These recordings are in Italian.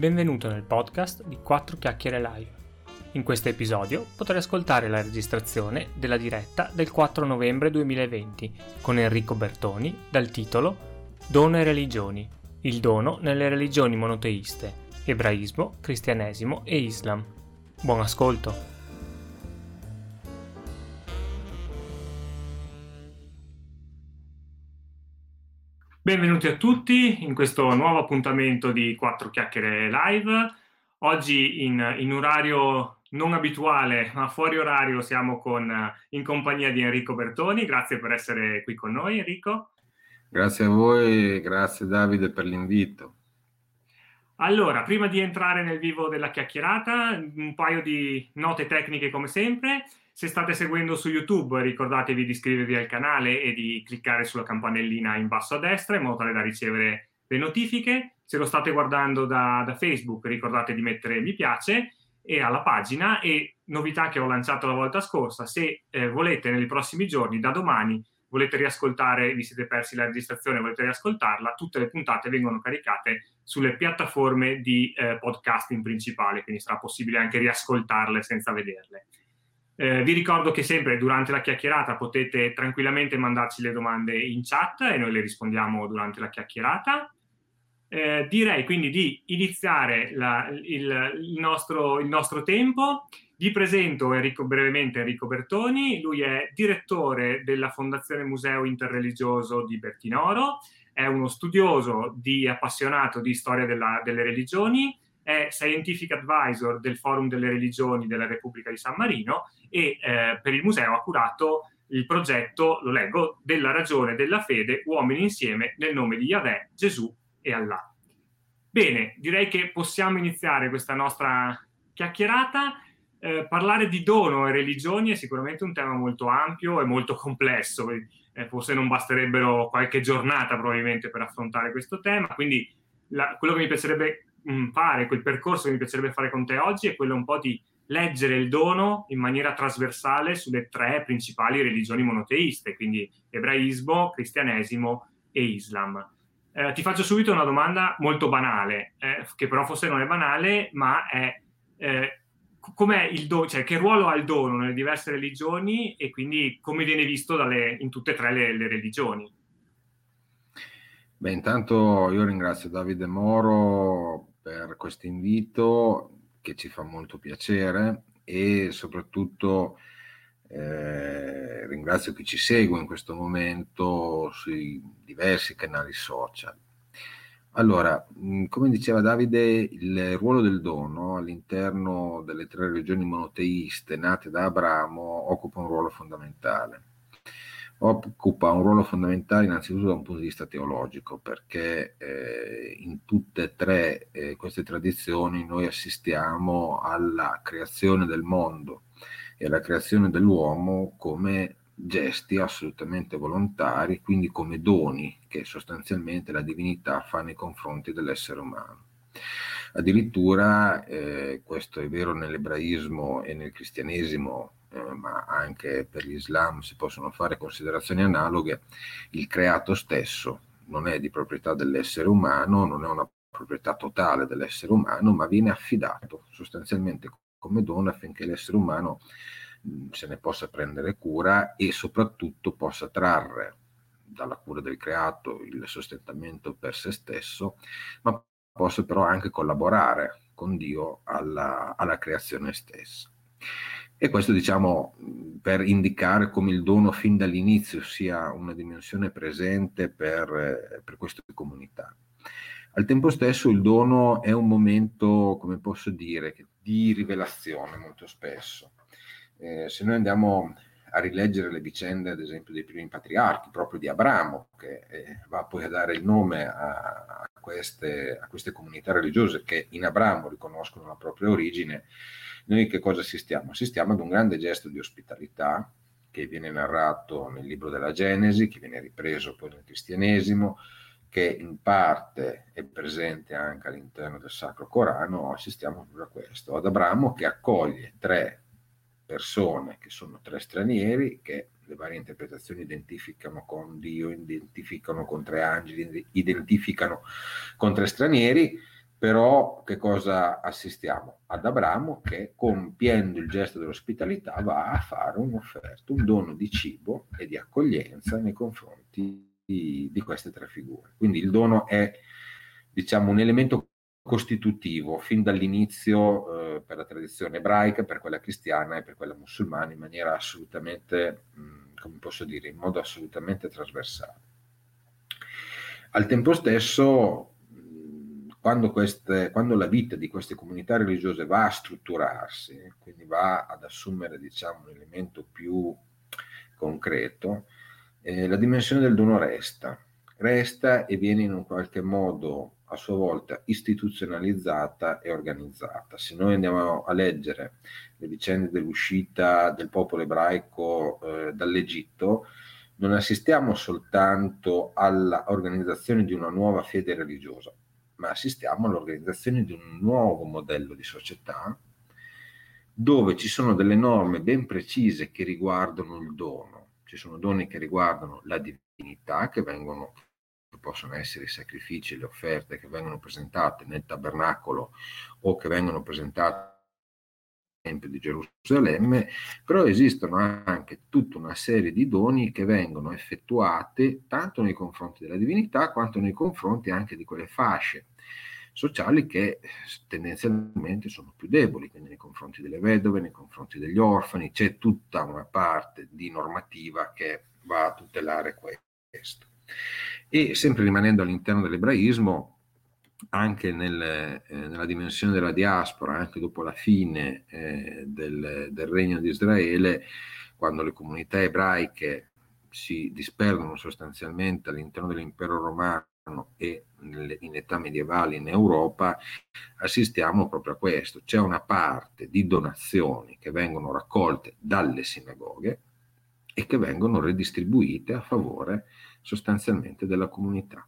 Benvenuto nel podcast di 4 Chiacchiere Live. In questo episodio potrai ascoltare la registrazione della diretta del 4 novembre 2020 con Enrico Bertoni dal titolo Dono e religioni. Il dono nelle religioni monoteiste, ebraismo, cristianesimo e islam. Buon ascolto! Benvenuti a tutti in questo nuovo appuntamento di 4 chiacchiere live. Oggi in, in orario non abituale, ma fuori orario, siamo con, in compagnia di Enrico Bertoni. Grazie per essere qui con noi, Enrico. Grazie a voi, grazie Davide per l'invito. Allora, prima di entrare nel vivo della chiacchierata, un paio di note tecniche come sempre. Se state seguendo su YouTube, ricordatevi di iscrivervi al canale e di cliccare sulla campanellina in basso a destra in modo tale da ricevere le notifiche. Se lo state guardando da, da Facebook, ricordate di mettere mi piace e alla pagina e novità che ho lanciato la volta scorsa, se eh, volete nei prossimi giorni, da domani, volete riascoltare, vi siete persi la registrazione, volete riascoltarla, tutte le puntate vengono caricate sulle piattaforme di eh, podcasting principali, quindi sarà possibile anche riascoltarle senza vederle. Eh, vi ricordo che sempre durante la chiacchierata potete tranquillamente mandarci le domande in chat e noi le rispondiamo durante la chiacchierata. Eh, direi quindi di iniziare la, il, il, nostro, il, nostro, tempo. Vi presento Enrico, brevemente Enrico Bertoni, lui è direttore della Fondazione Museo Interreligioso di Bertinoro, è uno studioso di appassionato di storia della, delle religioni, è Scientific Advisor del Forum delle Religioni della Repubblica di San Marino e eh, per il museo ha curato il progetto, lo leggo, della ragione della fede, uomini insieme nel nome di Yahweh, Gesù e Allah. Bene, direi che possiamo iniziare questa nostra chiacchierata. Eh, parlare di dono e religioni è sicuramente un tema molto ampio e molto complesso, eh, forse non basterebbero qualche giornata probabilmente per affrontare questo tema, quindi la, quello che mi piacerebbe fare, quel percorso che mi piacerebbe fare con te oggi è quello un po' di leggere il dono in maniera trasversale sulle tre principali religioni monoteiste, quindi ebraismo, cristianesimo e islam. Eh, ti faccio subito una domanda molto banale, eh, che però forse non è banale, ma è eh, com'è il dono, cioè che ruolo ha il dono nelle diverse religioni e quindi come viene visto dalle, in tutte e tre le, le religioni? Beh, intanto io ringrazio Davide Moro per questo invito che ci fa molto piacere e soprattutto eh, ringrazio chi ci segue in questo momento sui diversi canali social. Allora, come diceva Davide, il ruolo del dono all'interno delle tre religioni monoteiste nate da Abramo occupa un ruolo fondamentale occupa un ruolo fondamentale innanzitutto da un punto di vista teologico, perché eh, in tutte e tre eh, queste tradizioni noi assistiamo alla creazione del mondo e alla creazione dell'uomo come gesti assolutamente volontari, quindi come doni che sostanzialmente la divinità fa nei confronti dell'essere umano. Addirittura, eh, questo è vero nell'ebraismo e nel cristianesimo eh, ma anche per l'Islam si possono fare considerazioni analoghe, il creato stesso non è di proprietà dell'essere umano, non è una proprietà totale dell'essere umano, ma viene affidato sostanzialmente come dono affinché l'essere umano mh, se ne possa prendere cura e soprattutto possa trarre dalla cura del creato il sostentamento per se stesso, ma possa però anche collaborare con Dio alla, alla creazione stessa. E questo diciamo per indicare come il dono fin dall'inizio sia una dimensione presente per, eh, per queste comunità. Al tempo stesso il dono è un momento, come posso dire, di rivelazione molto spesso. Eh, se noi andiamo a rileggere le vicende, ad esempio, dei primi patriarchi, proprio di Abramo, che eh, va poi a dare il nome a, a, queste, a queste comunità religiose che in Abramo riconoscono la propria origine, noi che cosa assistiamo? Assistiamo ad un grande gesto di ospitalità che viene narrato nel libro della Genesi, che viene ripreso poi nel cristianesimo, che in parte è presente anche all'interno del Sacro Corano, assistiamo proprio a questo, ad Abramo che accoglie tre persone che sono tre stranieri, che le varie interpretazioni identificano con Dio, identificano con tre angeli, identificano con tre stranieri, Però che cosa assistiamo? Ad Abramo che compiendo il gesto dell'ospitalità va a fare un'offerta, un dono di cibo e di accoglienza nei confronti di, di queste tre figure. Quindi il dono è diciamo un elemento costitutivo fin dall'inizio eh, per la tradizione ebraica, per quella cristiana e per quella musulmana in maniera assolutamente, mh, mm, come posso dire, in modo assolutamente trasversale. Al tempo stesso quando, queste, quando, la vita di queste comunità religiose va a strutturarsi, quindi va ad assumere diciamo, un elemento più concreto, eh, la dimensione del dono resta, resta e viene in un qualche modo a sua volta istituzionalizzata e organizzata. Se noi andiamo a leggere le vicende dell'uscita del popolo ebraico eh, dall'Egitto, non assistiamo soltanto all'organizzazione di una nuova fede religiosa, ma assistiamo all'organizzazione di un nuovo modello di società dove ci sono delle norme ben precise che riguardano il dono. Ci sono doni che riguardano la divinità, che vengono che possono essere i sacrifici le offerte che vengono presentate nel tabernacolo o che vengono presentate Tempio di Gerusalemme, però esistono anche tutta una serie di doni che vengono effettuate tanto nei confronti della divinità quanto nei confronti anche di quelle fasce sociali che tendenzialmente sono più deboli, quindi nei confronti delle vedove, nei confronti degli orfani, c'è tutta una parte di normativa che va a tutelare questo. E sempre rimanendo all'interno dell'ebraismo, anche nel, eh, nella dimensione della diaspora, anche dopo la fine eh, del, del, regno di Israele, quando le comunità ebraiche si disperdono sostanzialmente all'interno dell'impero romano e nelle, in età medievale in Europa, assistiamo proprio a questo. C'è una parte di donazioni che vengono raccolte dalle sinagoghe e che vengono redistribuite a favore sostanzialmente della comunità.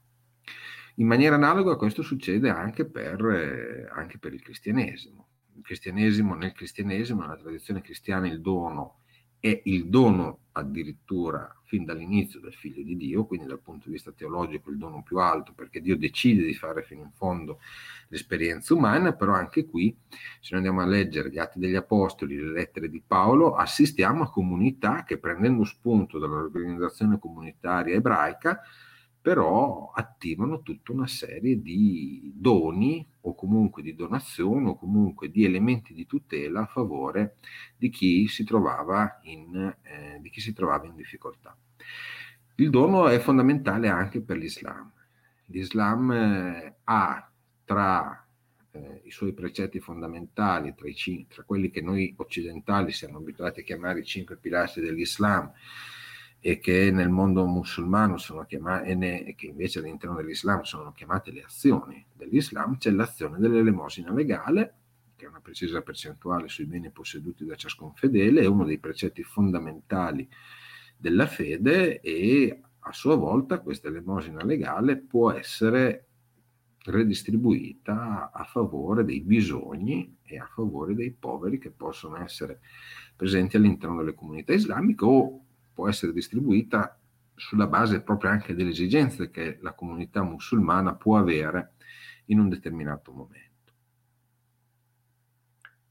In maniera analoga questo succede anche per, eh, anche per il cristianesimo. Il cristianesimo. Nel cristianesimo, nella tradizione cristiana, il dono è il dono addirittura fin dall'inizio del figlio di Dio, quindi dal punto di vista teologico il dono più alto, perché Dio decide di fare fino in fondo l'esperienza umana, però anche qui, se noi andiamo a leggere gli atti degli apostoli, le lettere di Paolo, assistiamo a comunità che prendendo spunto dall'organizzazione comunitaria ebraica, però attivano tutta una serie di doni o comunque di donazioni o comunque di elementi di tutela a favore di chi si trovava in, eh, chi si trovava in difficoltà. Il dono è fondamentale anche per l'Islam. L'Islam eh, ha tra eh, i suoi precetti fondamentali, tra, i, tra quelli che noi occidentali siamo abituati a chiamare i cinque pilastri dell'Islam, e che nel mondo musulmano sono chiamate, e che invece all'interno dell'Islam sono chiamate le azioni dell'Islam, c'è l'azione dell'elemosina legale, che è una precisa percentuale sui beni posseduti da ciascun fedele, è uno dei precetti fondamentali della fede e a sua volta questa elemosina legale può essere redistribuita a favore dei bisogni e a favore dei poveri che possono essere presenti all'interno delle comunità islamiche o può essere distribuita sulla base proprio anche delle esigenze che la comunità musulmana può avere in un determinato momento.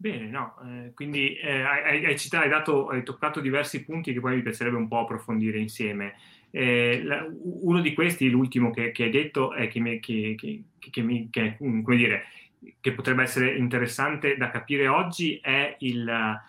Bene, no, eh, quindi eh, hai, hai, citato, hai, dato, hai, toccato diversi punti che poi mi piacerebbe un po' approfondire insieme. Eh, la, uno di questi, l'ultimo che, che hai detto, è che, mi, che, che mi, come dire, potrebbe essere interessante da capire oggi, è il,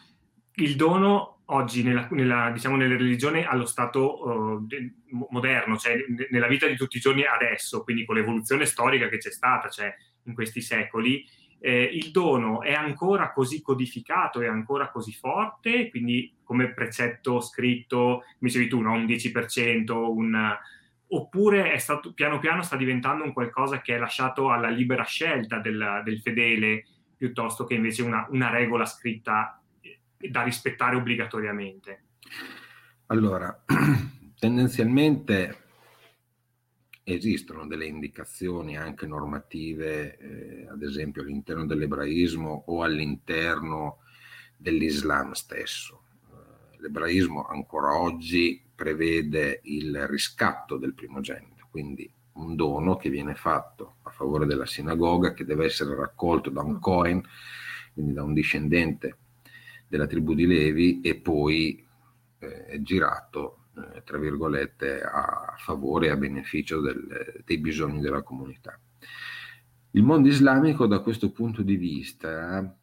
il dono oggi nella, nella, diciamo, nella religione allo stato uh, de, moderno, cioè nella vita di tutti i giorni adesso, quindi con l'evoluzione storica che c'è stata, cioè in questi secoli, eh, il dono è ancora così codificato, è ancora così forte, quindi come precetto scritto, mi dicevi tu, no? un 10%, un, oppure stato, piano piano sta diventando un qualcosa che è lasciato alla libera scelta del, del fedele, piuttosto che invece una, una regola scritta da rispettare obbligatoriamente? Allora, tendenzialmente esistono delle indicazioni anche normative, eh, ad esempio all'interno dell'ebraismo o all'interno dell'Islam stesso. Eh, l'ebraismo ancora oggi prevede il riscatto del primogenito, quindi un dono che viene fatto a favore della sinagoga, che deve essere raccolto da un Cohen, quindi da un discendente della tribù di Levi, e poi eh, girato, eh, tra virgolette, a favore e a beneficio del, dei bisogni della comunità. Il mondo islamico da questo punto di vista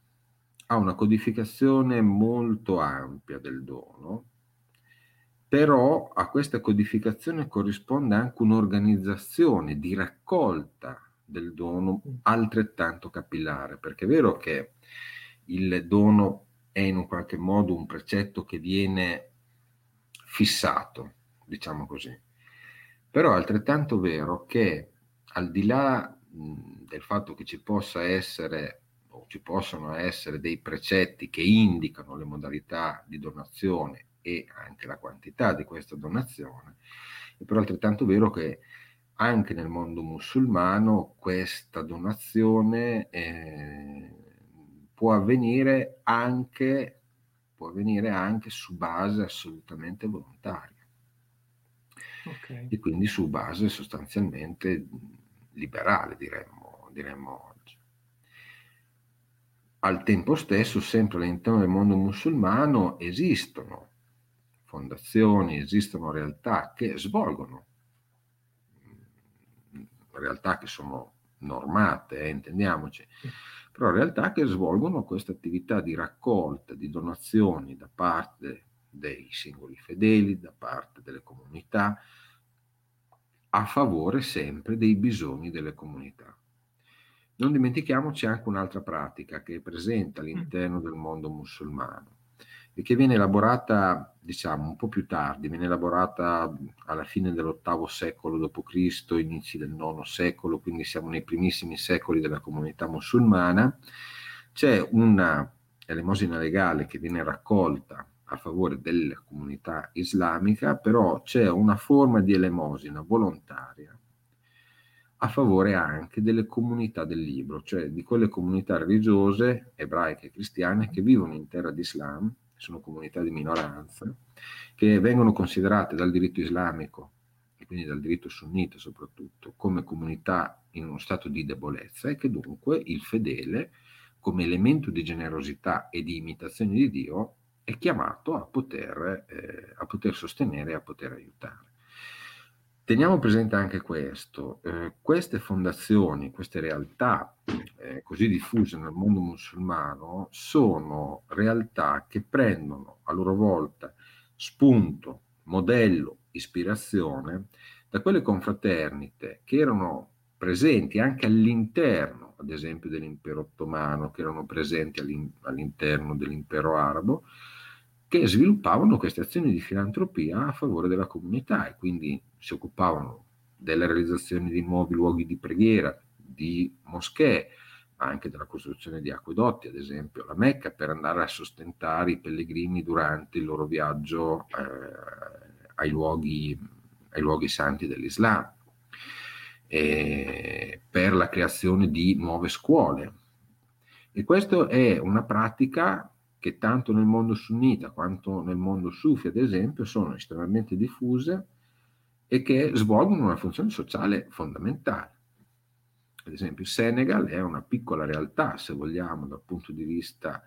ha una codificazione molto ampia del dono, però a questa codificazione corrisponde anche un'organizzazione di raccolta del dono altrettanto capillare, perché è vero che il dono è in un qualche modo un precetto che viene fissato, diciamo così, però è altrettanto vero che al di là del fatto che ci possa essere o ci possono essere dei precetti che indicano le modalità di donazione e anche la quantità di questa donazione, è però altrettanto vero che anche nel mondo musulmano questa donazione eh, può, avvenire anche, può avvenire anche su base assolutamente volontaria. Okay. E quindi su base sostanzialmente liberale, diremmo, diremmo oggi. Al tempo stesso, sempre all'interno del mondo musulmano, esistono fondazioni, esistono realtà che svolgono, realtà che sono normate, eh, intendiamoci, però realtà che svolgono questa attività di raccolta, di donazioni da parte dei singoli fedeli, da parte delle comunità, a favore sempre dei bisogni delle comunità. Non dimentichiamoci anche un'altra pratica che è presente all'interno del mondo musulmano che viene elaborata, diciamo, un po' più tardi, viene elaborata alla fine dell'ottavo secolo d.C., inizi del nono secolo, quindi siamo nei primissimi secoli della comunità musulmana. C'è una elemosina legale che viene raccolta a favore della comunità islamica, però c'è una forma di elemosina volontaria a favore anche delle comunità del libro, cioè di quelle comunità religiose ebraiche e cristiane che vivono in terra d'Islam, sono comunità di minoranza, che vengono considerate dal diritto islamico e quindi dal diritto sunnita soprattutto come comunità in uno stato di debolezza e che dunque il fedele come elemento di generosità e di imitazione di Dio è chiamato a poter, eh, a poter sostenere e a poter aiutare. Teniamo presente anche questo, eh, queste fondazioni, queste realtà eh, così diffuse nel mondo musulmano sono realtà che prendono a loro volta spunto, modello, ispirazione da quelle confraternite che erano presenti anche all'interno, ad esempio, dell'impero ottomano, che erano presenti all'interno dell'impero arabo, che sviluppavano queste azioni di filantropia a favore della comunità e quindi si occupavano della realizzazione di nuovi luoghi di preghiera, di moschee, ma anche della costruzione di acquedotti, ad esempio la Mecca, per andare a sostentare i pellegrini durante il loro viaggio eh, ai, luoghi, ai, luoghi, santi dell'Islam, e per la creazione di nuove scuole. E questa è una pratica che tanto nel mondo sunnita quanto nel mondo sufi, ad esempio, sono estremamente diffuse e che svolgono una funzione sociale fondamentale. Ad esempio, il Senegal è una piccola realtà, se vogliamo, dal punto di vista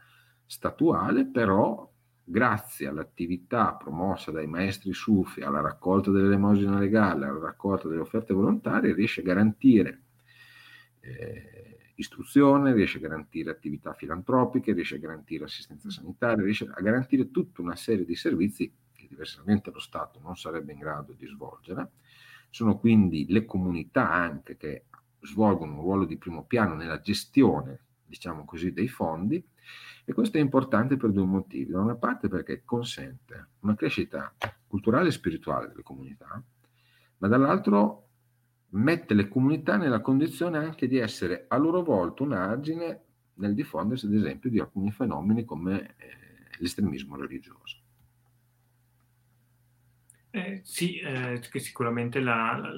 statuale, però grazie all'attività promossa dai maestri sufi, alla raccolta dell'elemosina legale, alla raccolta delle offerte volontarie, riesce a garantire eh, istruzione, riesce a garantire attività filantropiche, riesce a garantire assistenza sanitaria, riesce a garantire tutta una serie di servizi che diversamente lo Stato non sarebbe in grado di svolgere. Sono quindi le comunità anche che svolgono un ruolo di primo piano nella gestione, diciamo così, dei fondi e questo è importante per due motivi. Da una parte perché consente una crescita culturale e spirituale delle comunità, ma dall'altro mette le comunità nella condizione anche di essere a loro volta un argine nel diffondersi, ad esempio, di alcuni fenomeni come eh, l'estremismo religioso. Eh, sì, eh, che sicuramente la, la,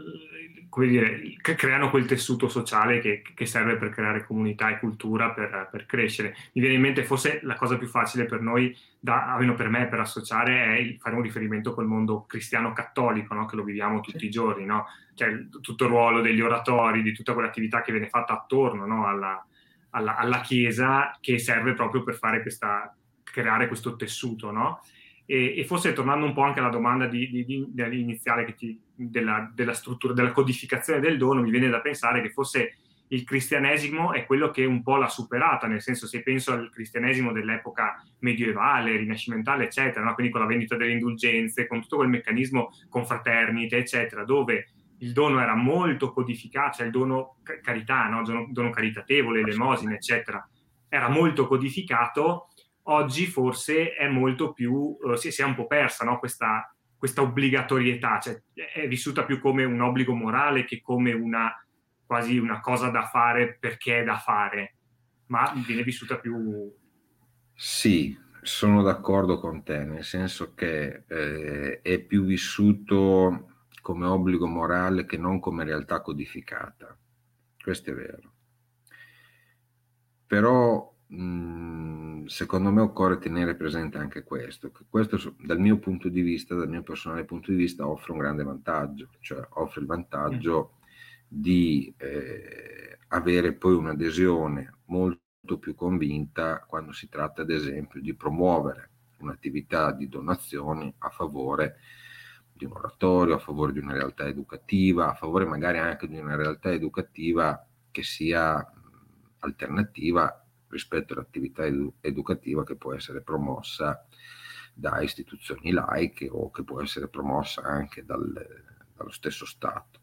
come dire, creano quel tessuto sociale che, che, serve per creare comunità e cultura per, per, crescere. Mi viene in mente forse la cosa più facile per noi, da, almeno per me, per associare, è fare un riferimento col mondo cristiano-cattolico, no? che lo viviamo tutti i giorni, no? cioè tutto il ruolo degli oratori, di tutta quell'attività che viene fatta attorno no? alla, alla, alla, Chiesa, che serve proprio per fare questa, creare questo tessuto, no? E, e, forse tornando un po' anche alla domanda di, di, di, iniziale ti, della, della, struttura, della codificazione del dono, mi viene da pensare che forse il cristianesimo è quello che un po' l'ha superata, nel senso se penso al cristianesimo dell'epoca medievale, rinascimentale, eccetera, no? quindi con la vendita delle indulgenze, con tutto quel meccanismo confraternite, eccetera, dove il dono era molto codificato, cioè il dono carità, no? dono, dono caritatevole, l'emosina, eccetera, era molto codificato oggi forse è molto più, uh, si, si, è un po' persa no? questa, questa, obbligatorietà, cioè è vissuta più come un obbligo morale che come una quasi una cosa da fare perché è da fare, ma viene vissuta più... Sì, sono d'accordo con te, nel senso che eh, è più vissuto come obbligo morale che non come realtà codificata. Questo è vero. Però Mhmm, secondo me occorre tenere presente anche questo, che questo dal mio punto di vista, dal mio personale punto di vista, offre un grande vantaggio, cioè offre il vantaggio di eh, avere poi un'adesione molto più convinta quando si tratta ad esempio di promuovere un'attività di donazioni a favore di un oratorio, a favore di una realtà educativa, a favore magari anche di una realtà educativa che sia alternativa rispetto all'attività edu- educativa che può essere promossa da istituzioni laiche o che può essere promossa anche dal, dallo stesso Stato.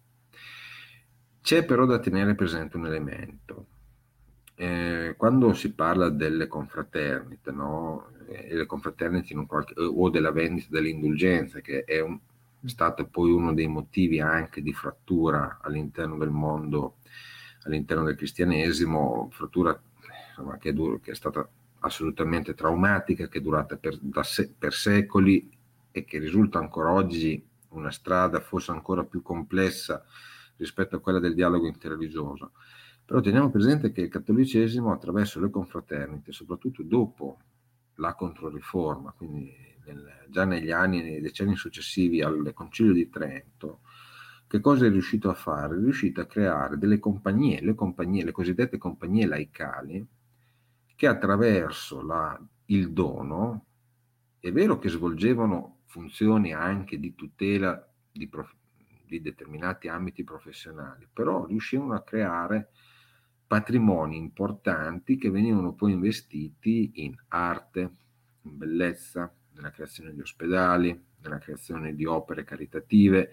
C'è però da tenere presente un elemento. Eh, quando si parla delle confraternite, no? e le confraternite qualche, o della vendita delle indulgenze, che è un, stato poi uno dei motivi anche di frattura all'interno del mondo, all'interno del cristianesimo, frattura insomma, che, è duro, che, è stata assolutamente traumatica, che è durata per, se, per secoli e che risulta ancora oggi una strada forse ancora più complessa rispetto a quella del dialogo interreligioso. Però teniamo presente che il cattolicesimo attraverso le confraternite, soprattutto dopo la Controriforma, quindi nel, già negli anni, nei decenni successivi al Concilio di Trento, che cosa è riuscito a fare? È riuscito a creare delle compagnie, le compagnie, le cosiddette compagnie laicali, che attraverso la, il dono, è vero che svolgevano funzioni anche di tutela di, prof, di determinati ambiti professionali, però riuscivano a creare patrimoni importanti che venivano poi investiti in arte, in bellezza, nella creazione di ospedali, nella creazione di opere caritative.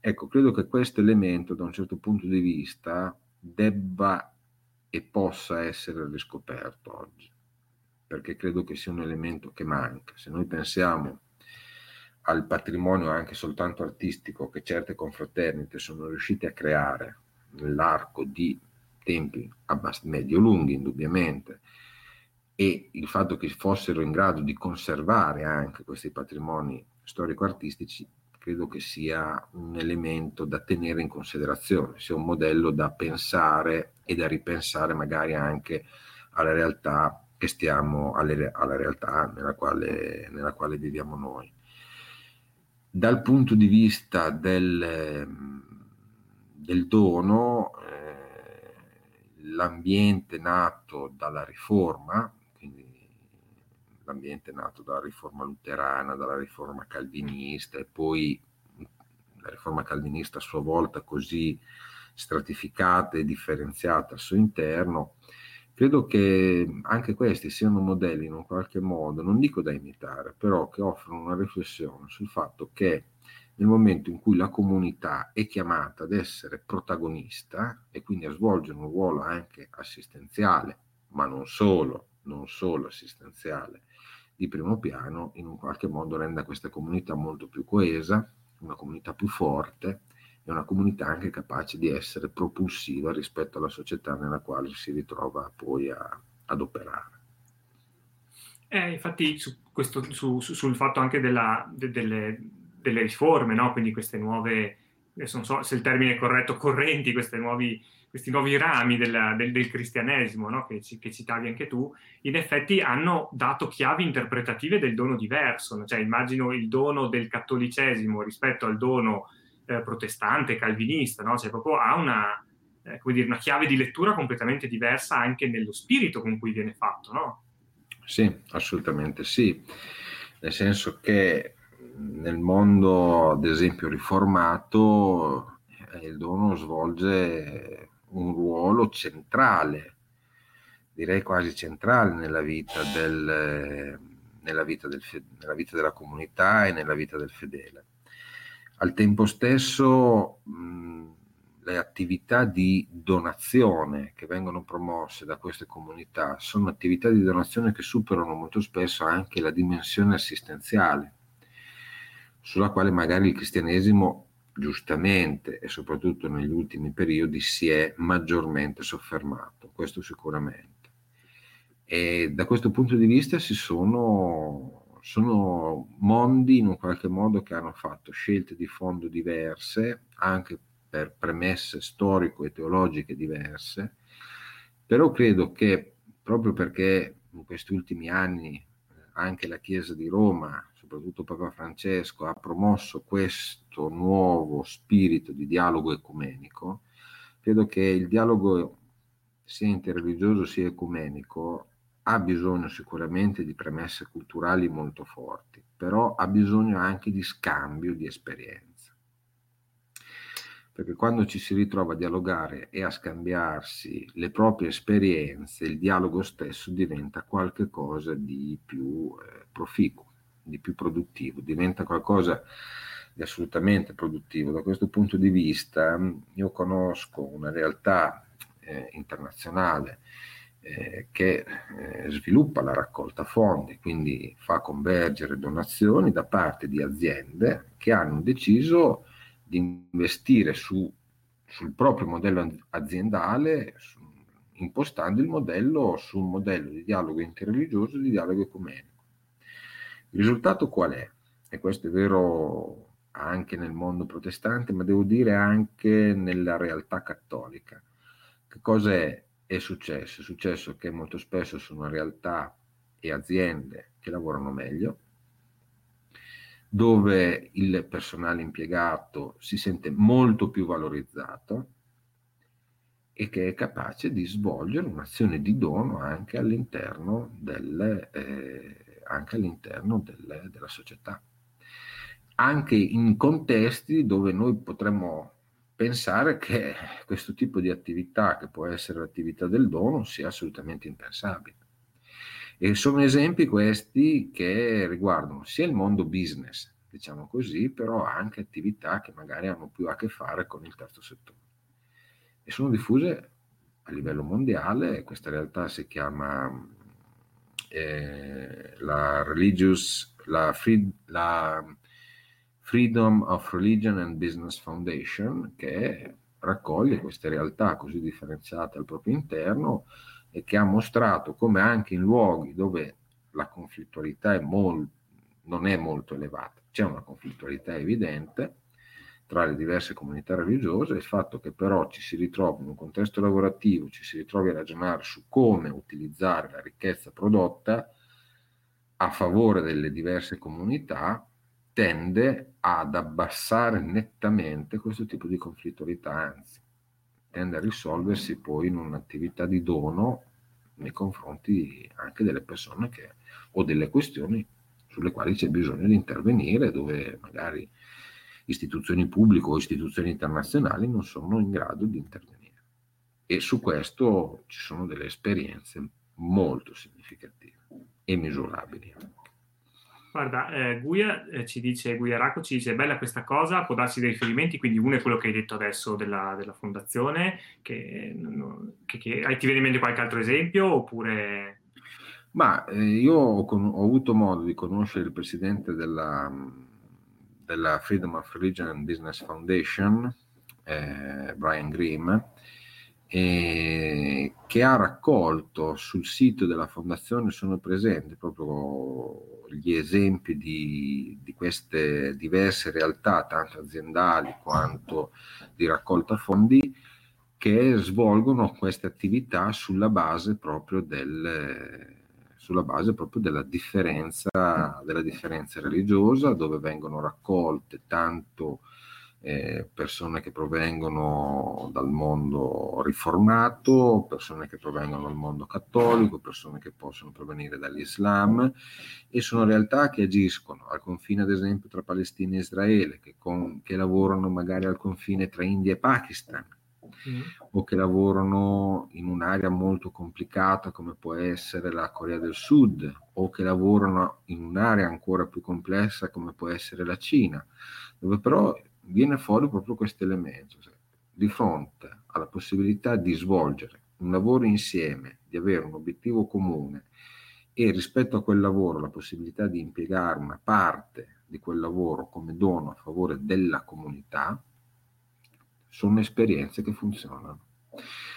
Ecco, credo che questo elemento da un certo punto di vista debba e possa essere riscoperto oggi, perché credo che sia un elemento che manca. Se noi pensiamo al patrimonio anche soltanto artistico che certe confraternite sono riuscite a creare nell'arco di tempi medio-lunghi, indubbiamente, e il fatto che fossero in grado di conservare anche questi patrimoni storico-artistici credo che sia un elemento da tenere in considerazione, sia un modello da pensare e da ripensare magari anche alla realtà che stiamo, alle, alla realtà nella quale, nella quale viviamo noi. Dal punto di vista del, del dono, eh, l'ambiente nato dalla riforma, l'ambiente nato dalla riforma luterana, dalla riforma calvinista e poi la riforma calvinista a sua volta così stratificata e differenziata al suo interno, credo che anche questi siano modelli in un qualche modo, non dico da imitare, però che offrono una riflessione sul fatto che nel momento in cui la comunità è chiamata ad essere protagonista e quindi a svolgere un ruolo anche assistenziale, ma non solo, non solo assistenziale, di primo piano in un qualche modo renda questa comunità molto più coesa, una comunità più forte e una comunità anche capace di essere propulsiva rispetto alla società nella quale si ritrova poi a, ad operare. Eh, infatti su questo, su, su, sul fatto anche della, de, delle, delle riforme, no? quindi queste nuove, non so se il termine è corretto, correnti, nuovi, questi nuovi rami della, del, del, cristianesimo no? che, che, citavi anche tu, in effetti hanno dato chiavi interpretative del dono diverso, cioè immagino il dono del cattolicesimo rispetto al dono eh, protestante, calvinista, no? cioè proprio ha una, eh, dire, una chiave di lettura completamente diversa anche nello spirito con cui viene fatto, no? Sì, assolutamente sì, nel senso che nel mondo, ad esempio, riformato, eh, il dono svolge un ruolo centrale, direi quasi centrale nella vita, del, nella vita, del, nella vita della comunità e nella vita del fedele. Al tempo stesso le attività di donazione che vengono promosse da queste comunità sono attività di donazione che superano molto spesso anche la dimensione assistenziale, sulla quale magari il cristianesimo giustamente e soprattutto negli ultimi periodi si è maggiormente soffermato, questo sicuramente. E da questo punto di vista si sono sono mondi in un qualche modo che hanno fatto scelte di fondo diverse, anche per premesse storico e teologiche diverse, però credo che proprio perché in questi ultimi anni anche la Chiesa di Roma, soprattutto Papa Francesco, ha promosso questo nuovo spirito di dialogo ecumenico, credo che il dialogo sia interreligioso sia ecumenico ha bisogno sicuramente di premesse culturali molto forti, però ha bisogno anche di scambio di esperienze. Perché quando ci si ritrova a dialogare e a scambiarsi le proprie esperienze, il dialogo stesso diventa qualcosa di più eh, proficuo, di più produttivo, diventa qualcosa di assolutamente produttivo. Da questo punto di vista io conosco una realtà eh, internazionale eh, che eh, sviluppa la raccolta fondi, quindi fa convergere donazioni da parte di aziende che hanno deciso di investire su, sul proprio modello aziendale, su, impostando il modello su un modello di dialogo interreligioso, di dialogo ecumenico. Il risultato qual è? E questo è vero anche nel mondo protestante, ma devo dire anche nella realtà cattolica. Che cosa è è successo? È successo che molto spesso sono realtà e aziende che lavorano meglio, dove il personale impiegato si sente molto più valorizzato e che è capace di svolgere un'azione di dono anche all'interno, delle, eh, anche all'interno delle, della società. Anche in contesti dove noi potremmo pensare che questo tipo di attività, che può essere l'attività del dono, sia assolutamente impensabile. E sono esempi questi che riguardano sia il mondo business, diciamo così, però anche attività che magari hanno più a che fare con il terzo settore. E sono diffuse a livello mondiale, questa realtà si chiama eh, la religious, la, free, la Freedom of Religion and Business Foundation, che raccoglie queste realtà così differenziate al proprio interno e che ha mostrato come anche in luoghi dove la conflittualità è mol- non è molto elevata, c'è una conflittualità evidente tra le diverse comunità religiose, il fatto che però ci si ritrovi in un contesto lavorativo, ci si ritrovi a ragionare su come utilizzare la ricchezza prodotta a favore delle diverse comunità, tende ad abbassare nettamente questo tipo di conflittualità, anzi tende a risolversi poi in un'attività di dono nei confronti anche delle persone che, o delle questioni sulle quali c'è bisogno di intervenire, dove magari istituzioni pubbliche o istituzioni internazionali non sono in grado di intervenire. E su questo ci sono delle esperienze molto significative e misurabili. Guarda, eh, Guia eh, ci dice, Guia Racco ci dice, bella questa cosa, può darsi dei riferimenti, quindi uno è quello che hai detto adesso della, della fondazione, che, che, che, ti viene in mente qualche altro esempio oppure... Ma eh, io ho, con, ho, avuto modo di conoscere il presidente della, della Freedom of Religion and Business Foundation, eh, Brian Grimm, che ha raccolto sul sito della fondazione, sono presenti proprio gli esempi di, di, queste diverse realtà, tanto aziendali quanto di raccolta fondi, che svolgono queste attività sulla base proprio, del, sulla base proprio della, differenza, della differenza religiosa, dove vengono raccolte tanto eh, persone che provengono dal mondo riformato, persone che provengono dal mondo cattolico, persone che possono provenire dall'Islam e sono realtà che agiscono al confine ad esempio tra Palestina e Israele, che, con, che lavorano magari al confine tra India e Pakistan. Mm. o che lavorano in un'area molto complicata come può essere la Corea del Sud o che lavorano in un'area ancora più complessa come può essere la Cina, dove però viene fuori proprio questo elemento, cioè, di fronte alla possibilità di svolgere un lavoro insieme, di avere un obiettivo comune e rispetto a quel lavoro la possibilità di impiegare una parte di quel lavoro come dono a favore della comunità, sono esperienze che funzionano.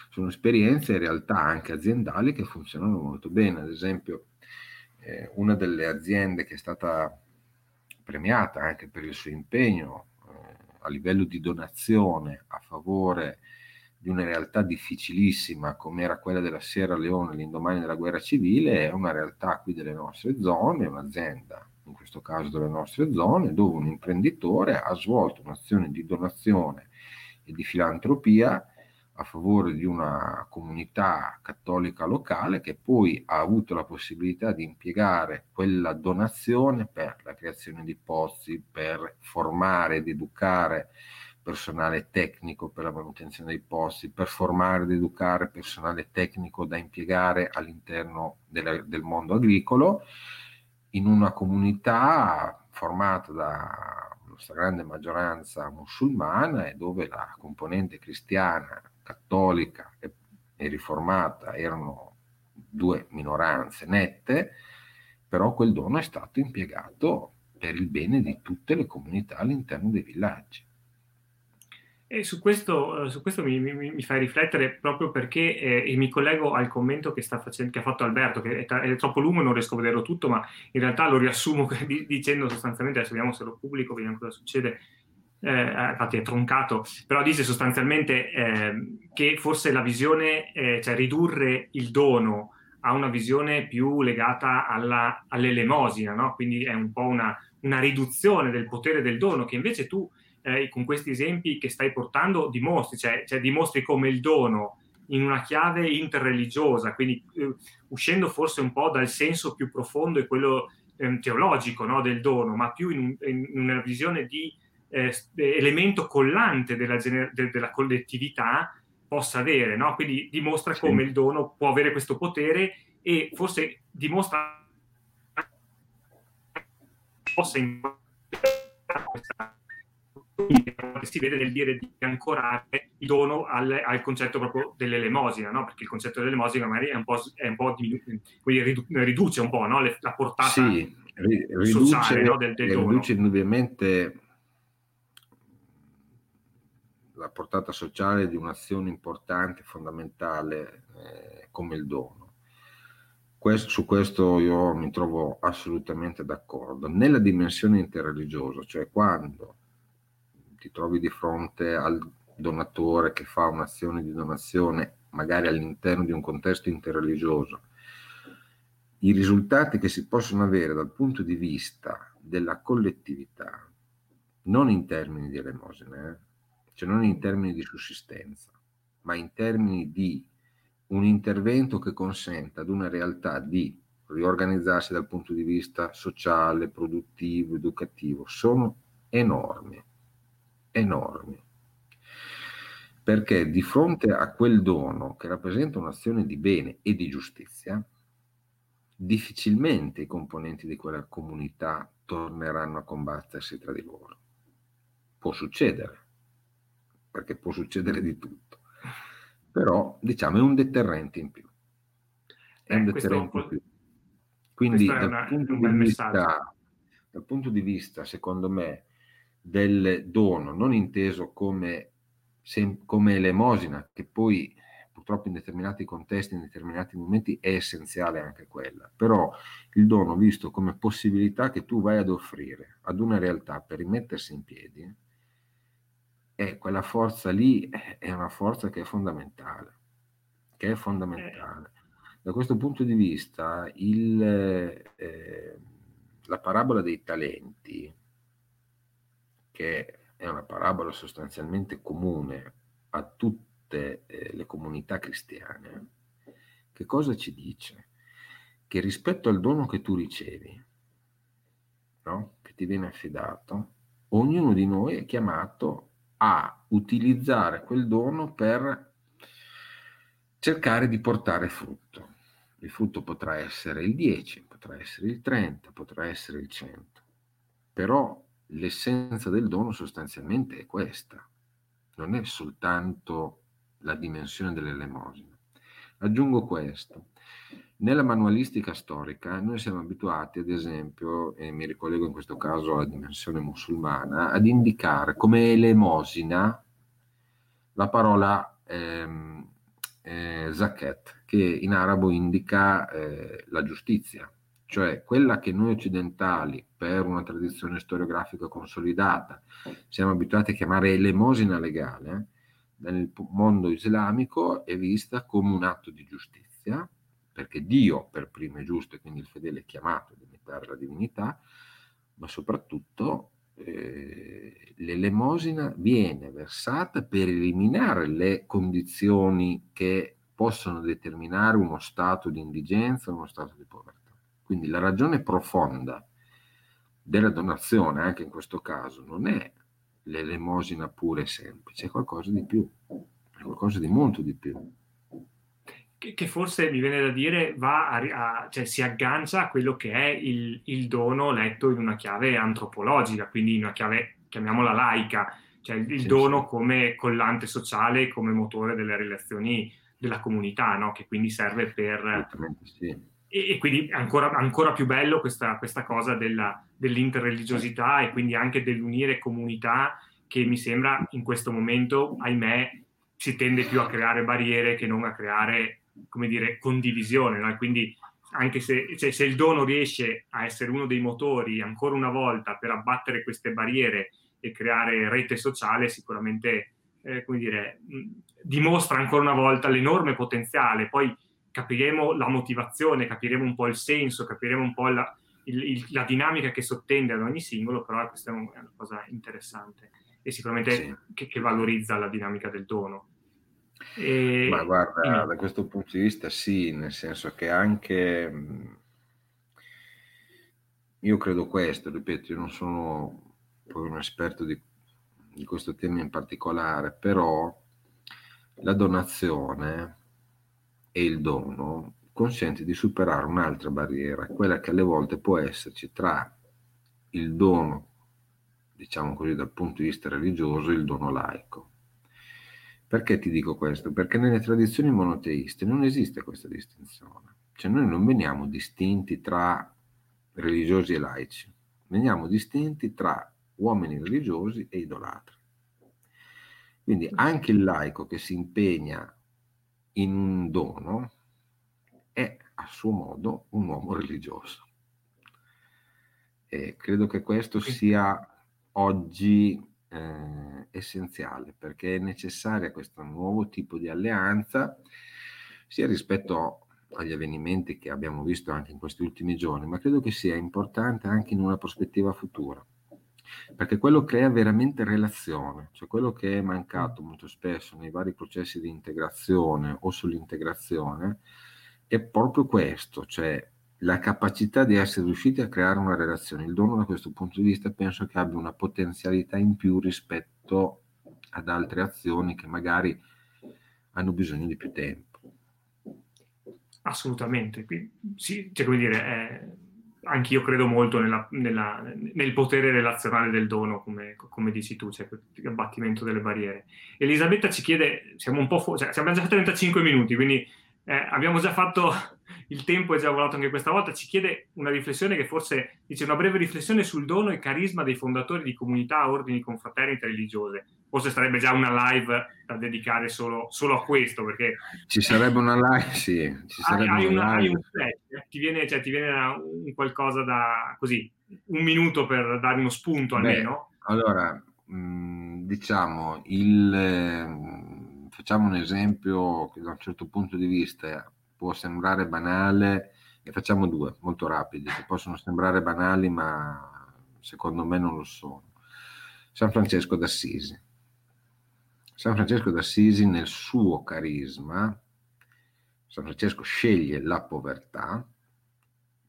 Sono esperienze in realtà anche aziendali che funzionano molto bene. Ad esempio, eh, una delle aziende che è stata premiata anche per il suo impegno a livello di donazione a favore di una realtà difficilissima come era quella della Sierra Leone l'indomani della guerra civile è una realtà qui delle nostre zone, un'azienda, in questo caso delle nostre zone, dove un imprenditore ha svolto un'azione di donazione e di filantropia a favore di una comunità cattolica locale che poi ha avuto la possibilità di impiegare quella donazione per la creazione di pozzi, per formare ed educare personale tecnico per la manutenzione dei pozzi, per formare ed educare personale tecnico da impiegare all'interno della, del mondo agricolo in una comunità formata da stragrande maggioranza musulmana e dove la componente cristiana cattolica e, e riformata erano due minoranze nette, però quel dono è stato impiegato per il bene di tutte le comunità all'interno dei villaggi. E su questo, su questo mi, mi, mi, fai riflettere proprio perché eh, mi collego al commento che, facendo, che, ha fatto Alberto, che è, è, troppo lungo, non riesco a vederlo tutto, ma in realtà lo riassumo dicendo sostanzialmente, adesso vediamo se lo pubblico, vediamo cosa succede, eh, infatti è troncato, però dice sostanzialmente eh, che forse la visione, eh, cioè ridurre il dono a una visione più legata alla, all'elemosina, no? quindi è un po' una, una, riduzione del potere del dono che invece tu eh, con questi esempi che stai portando dimostri, cioè, cioè dimostri come il dono in una chiave interreligiosa, quindi eh, uscendo forse un po' dal senso più profondo e quello ehm, teologico no? del dono, ma più in, in una visione di eh, elemento collante della, gener- de- della, collettività possa avere, no? Quindi dimostra sì. come il dono può avere questo potere e forse dimostra possa si vede nel dire di ancorare il dono al, al concetto proprio dell'elemosina, no? perché il concetto dell'elemosina magari è un po', è un po diminu- riduce un po' no? Le, la portata sì, riduce, sociale no? del, del dono. Riduce indubbiamente la portata sociale di un'azione importante, fondamentale eh, come il dono. Questo, su questo io mi trovo assolutamente d'accordo. Nella dimensione interreligiosa, cioè quando ti trovi di fronte al donatore che fa un'azione di donazione, magari all'interno di un contesto interreligioso, i risultati che si possono avere dal punto di vista della collettività, non in termini di elemosina, eh, cioè non in termini di sussistenza, ma in termini di un intervento che consenta ad una realtà di riorganizzarsi dal punto di vista sociale, produttivo, educativo, sono enormi, enormi. Perché di fronte a quel dono che rappresenta un'azione di bene e di giustizia, difficilmente i componenti di quella comunità torneranno a combattersi tra di loro. Può succedere, perché può succedere di tutto. Però diciamo è un deterrente in più. È eh, un deterrente in più. Quindi dal, una, punto vista, dal, punto di vista, secondo me, del dono, non inteso come, sem- come elemosina, che poi purtroppo in determinati contesti, in determinati momenti è essenziale anche quella, però il dono visto come possibilità che tu vai ad offrire ad una realtà per rimettersi in piedi, è quella forza lì è una forza che è fondamentale, che è fondamentale. Da questo punto di vista il, eh, la parabola dei talenti, che è una parabola sostanzialmente comune a tutte eh, le comunità cristiane, che cosa ci dice? Che rispetto al dono che tu ricevi, no? che ti viene affidato, ognuno di noi è chiamato a utilizzare quel dono per cercare di portare frutto. Il frutto potrà essere il 10, potrà essere il 30, potrà essere il 100, però l'essenza del dono sostanzialmente è questa, non è soltanto la dimensione dell'elemosina. Aggiungo questo. Nella manualistica storica noi siamo abituati, ad esempio, e mi ricollego in questo caso alla dimensione musulmana, ad indicare come elemosina la parola ehm, eh, zakat, che in arabo indica eh, la giustizia, cioè quella che noi occidentali, per una tradizione storiografica consolidata, siamo abituati a chiamare elemosina legale, nel mondo islamico è vista come un atto di giustizia, perché Dio per primo è giusto e quindi il fedele è chiamato ad imitare la divinità, ma soprattutto eh, l'elemosina viene versata per eliminare le condizioni che possono determinare uno stato di indigenza, uno stato di povertà. Quindi la ragione profonda della donazione, anche in questo caso, non è l'elemosina pura e semplice, è qualcosa di più, è qualcosa di molto di più. Che, che forse mi viene da dire va a, a, cioè, si aggancia a quello che è il, il, dono letto in una chiave antropologica, quindi in una chiave, chiamiamola laica, cioè il, il sì, dono sì. come collante sociale, come motore delle relazioni della comunità, no? che quindi serve per... Sì e, e quindi ancora, ancora più bello questa, questa cosa della, dell'interreligiosità e quindi anche dell'unire comunità che mi sembra in questo momento, ahimè, si tende più a creare barriere che non a creare, come dire, condivisione. No? quindi anche se, cioè, se, il dono riesce a essere uno dei motori ancora una volta per abbattere queste barriere e creare rete sociale, sicuramente, eh, come dire, dimostra ancora una volta l'enorme potenziale. Poi capiremo la motivazione, capiremo un po' il senso, capiremo un po' la, il, il, la dinamica che sottende ad ogni singolo, però questa è, un, è una cosa interessante e sicuramente sì. che, che, valorizza la dinamica del dono. E, Ma guarda, da questo punto di vista sì, nel senso che anche io credo questo, ripeto, io non sono poi un esperto di, di questo tema in particolare, però la donazione e il dono consente di superare un'altra barriera, quella che alle volte può esserci tra il dono, diciamo così dal punto di vista religioso, e il dono laico. Perché ti dico questo? Perché nelle tradizioni monoteiste non esiste questa distinzione. Cioè noi non veniamo distinti tra religiosi e laici, veniamo distinti tra uomini religiosi e idolatri. Quindi anche il laico che si impegna in un dono è a suo modo un uomo religioso. E credo che questo sia oggi eh, essenziale perché è necessaria questo nuovo tipo di alleanza sia rispetto agli avvenimenti che abbiamo visto anche in questi ultimi giorni, ma credo che sia importante anche in una prospettiva futura. Perché quello crea veramente relazione, cioè quello che è mancato molto spesso nei vari processi di integrazione o sull'integrazione è proprio questo, cioè la capacità di essere riusciti a creare una relazione. Il dono da questo punto di vista penso che abbia una potenzialità in più rispetto ad altre azioni che magari hanno bisogno di più tempo. Assolutamente, sì, cioè come dire, è anch'io credo molto nella, nella, nel potere relazionale del dono, come, come dici tu, cioè l'abbattimento delle barriere. Elisabetta ci chiede, siamo un po' fu- cioè, abbiamo già fatto 35 minuti, quindi eh, abbiamo già fatto il tempo è già volato anche questa volta, ci chiede una riflessione che forse dice una breve riflessione sul dono e carisma dei fondatori di comunità, ordini, confraternite religiose. Forse sarebbe già una live da dedicare solo, solo a questo, perché... Ci sarebbe una live, sì. Ci sarebbe hai, una, hai un eh? ti viene, cioè, ti viene un qualcosa da... così, un minuto per dare uno spunto almeno? Beh, allora, mm, diciamo, il, eh, facciamo un esempio che da un certo punto di vista può sembrare banale, ne facciamo due molto rapidi, che possono sembrare banali ma secondo me non lo sono. San Francesco d'Assisi. San Francesco d'Assisi nel suo carisma, San Francesco sceglie la povertà,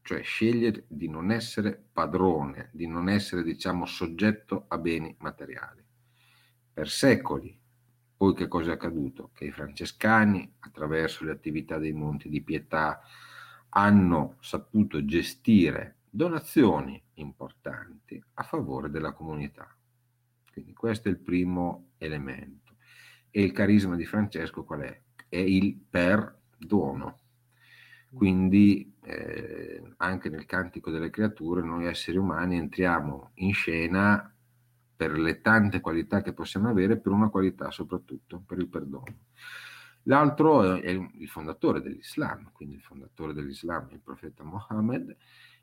cioè sceglie di non essere padrone, di non essere diciamo soggetto a beni materiali. Per secoli poi che cosa è accaduto? Che i francescani, attraverso le attività dei monti di pietà, hanno saputo gestire donazioni importanti a favore della comunità. Quindi questo è il primo elemento. E il carisma di Francesco qual è? È il perdono. Quindi eh, anche nel Cantico delle Creature noi esseri umani entriamo in scena per le tante qualità che possiamo avere, per una qualità soprattutto, per il perdono. L'altro è il fondatore dell'Islam, quindi il fondatore dell'Islam è il profeta Mohammed,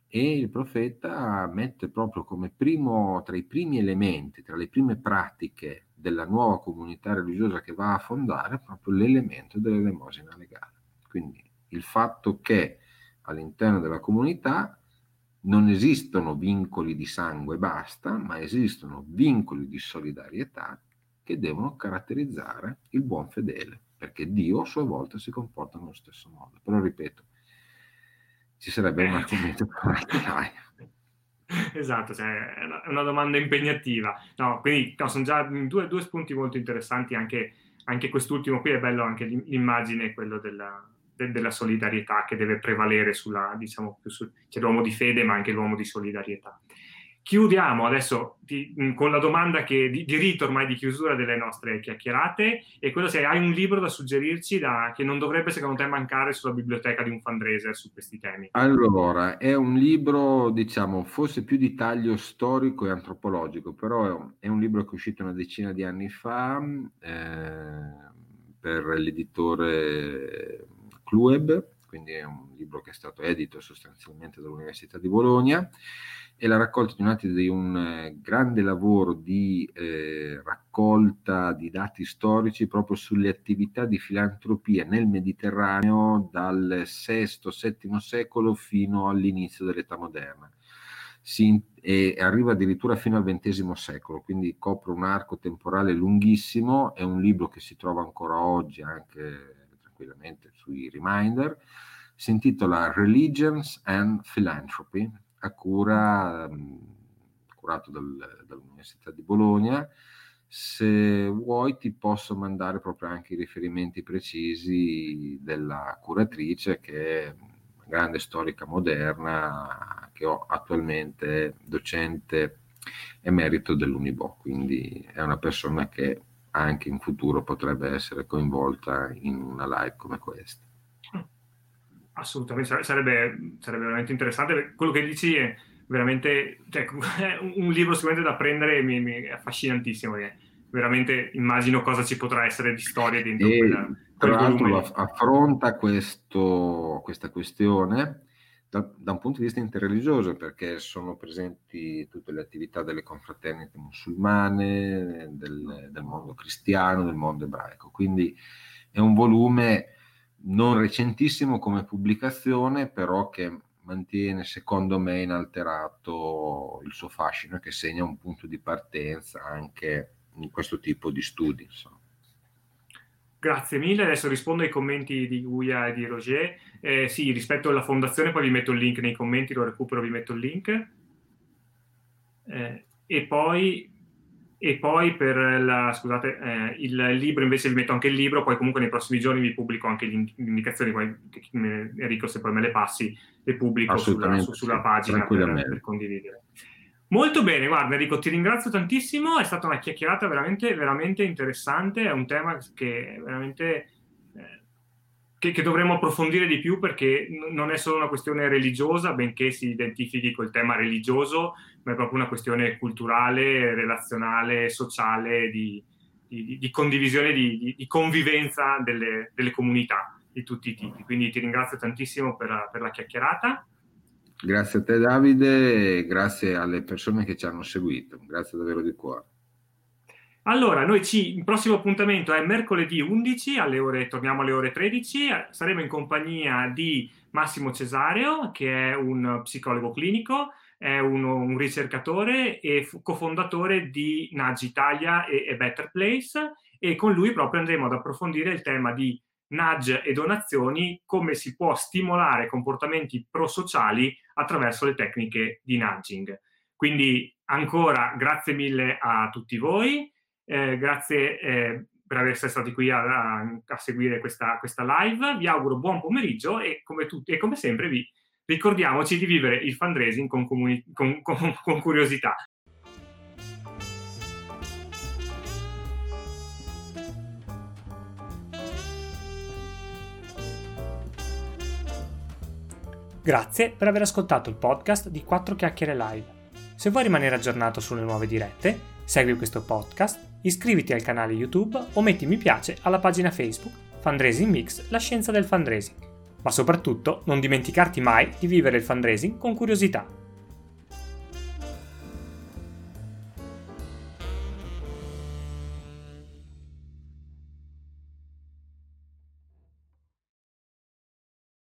e il profeta mette proprio come primo, tra i primi elementi, tra le prime pratiche della nuova comunità religiosa che va a fondare, proprio l'elemento dell'elemosina legale. Quindi il fatto che all'interno della comunità non esistono vincoli di sangue e basta, ma esistono vincoli di solidarietà che devono caratterizzare il buon fedele, perché Dio a sua volta si comporta nello stesso modo. Però ripeto, ci sarebbe un argomento per Esatto, cioè, è una domanda impegnativa. No, quindi no, sono già due, due, spunti molto interessanti, anche, anche quest'ultimo qui è bello, anche l'immagine, quello della, de- della solidarietà che deve prevalere sulla, diciamo, su, c'è l'uomo di fede ma anche l'uomo di solidarietà. Chiudiamo adesso di, con la domanda che, di, di, rito ormai di chiusura delle nostre chiacchierate e quello se hai un libro da suggerirci da, che non dovrebbe secondo te mancare sulla biblioteca di un fundraiser su questi temi. Allora, è un libro diciamo forse più di taglio storico e antropologico, però è un libro che è uscito una decina di anni fa eh, per l'editore Clueb, quindi è un libro che è stato edito sostanzialmente dall'Università di Bologna, e la raccolta di un di un eh, grande lavoro di eh, raccolta di dati storici proprio sulle attività di filantropia nel Mediterraneo dal VI-VII secolo fino all'inizio dell'età moderna. Si, e arriva addirittura fino al XX secolo, quindi copre un arco temporale lunghissimo, è un libro che si trova ancora oggi anche tranquillamente sui reminder, si intitola Religions and Philanthropy, a cura, curato dal, dall'Università di Bologna. Se vuoi ti posso mandare proprio anche i riferimenti precisi della curatrice che è una grande storica moderna che ho attualmente docente emerito dell'Unibo, quindi è una persona che anche in futuro potrebbe essere coinvolta in una live come questa. Assolutamente, sarebbe, sarebbe veramente interessante. Quello che dici è veramente cioè, un libro sicuramente da prendere mi, mi è affascinantissimo. Veramente immagino cosa ci potrà essere di storia dentro e, quella, Tra l'altro affronta questo, questa questione da, da, un punto di vista interreligioso, perché sono presenti tutte le attività delle confraternite musulmane, del, del mondo cristiano, del mondo ebraico. Quindi è un volume non recentissimo come pubblicazione, però che mantiene secondo me inalterato il suo fascino e che segna un punto di partenza anche in questo tipo di studi. Insomma. Grazie mille, adesso rispondo ai commenti di Guia e di Roger. Eh, sì, rispetto alla fondazione, poi vi metto il link nei commenti, lo recupero, vi metto il link. Eh, e, poi, e poi per la, scusate, eh, il libro invece vi metto anche il libro, poi comunque nei prossimi giorni vi pubblico anche le indicazioni, poi Enrico se poi me le passi, le pubblico sulla, su, sulla pagina per, per condividere. Molto bene, guarda Enrico, ti ringrazio tantissimo, è stata una chiacchierata veramente, veramente interessante, è un tema che veramente eh, che, che, dovremmo approfondire di più perché non è solo una questione religiosa, benché si identifichi col tema religioso, ma è proprio una questione culturale, relazionale, sociale, di, di, di condivisione, di, di convivenza delle, delle, comunità di tutti i tipi. Quindi ti ringrazio tantissimo per, per la chiacchierata. Grazie a te Davide e grazie alle persone che ci hanno seguito. Grazie davvero di cuore. Allora, noi ci, il prossimo appuntamento è mercoledì 11, alle ore, torniamo alle ore 13, saremo in compagnia di Massimo Cesareo, che è un psicologo clinico, è uno, un ricercatore e cofondatore di Nudge Italia e, e Better Place e con lui proprio andremo ad approfondire il tema di nudge e donazioni, come si può stimolare comportamenti prosociali attraverso le tecniche di nudging. Quindi ancora grazie mille a tutti voi eh, grazie eh, per essere stati qui a, a, a seguire questa, questa, live. Vi auguro buon pomeriggio e come, tutti, e come sempre vi ricordiamoci di vivere il fundraising con, comuni- con, con, con curiosità. Grazie per aver ascoltato il podcast di 4 chiacchiere live. Se vuoi rimanere aggiornato sulle nuove dirette, segui questo podcast iscriviti al canale YouTube o metti mi piace alla pagina Facebook Fundraising Mix, la scienza del fundraising. Ma soprattutto non dimenticarti mai di vivere il fundraising con curiosità.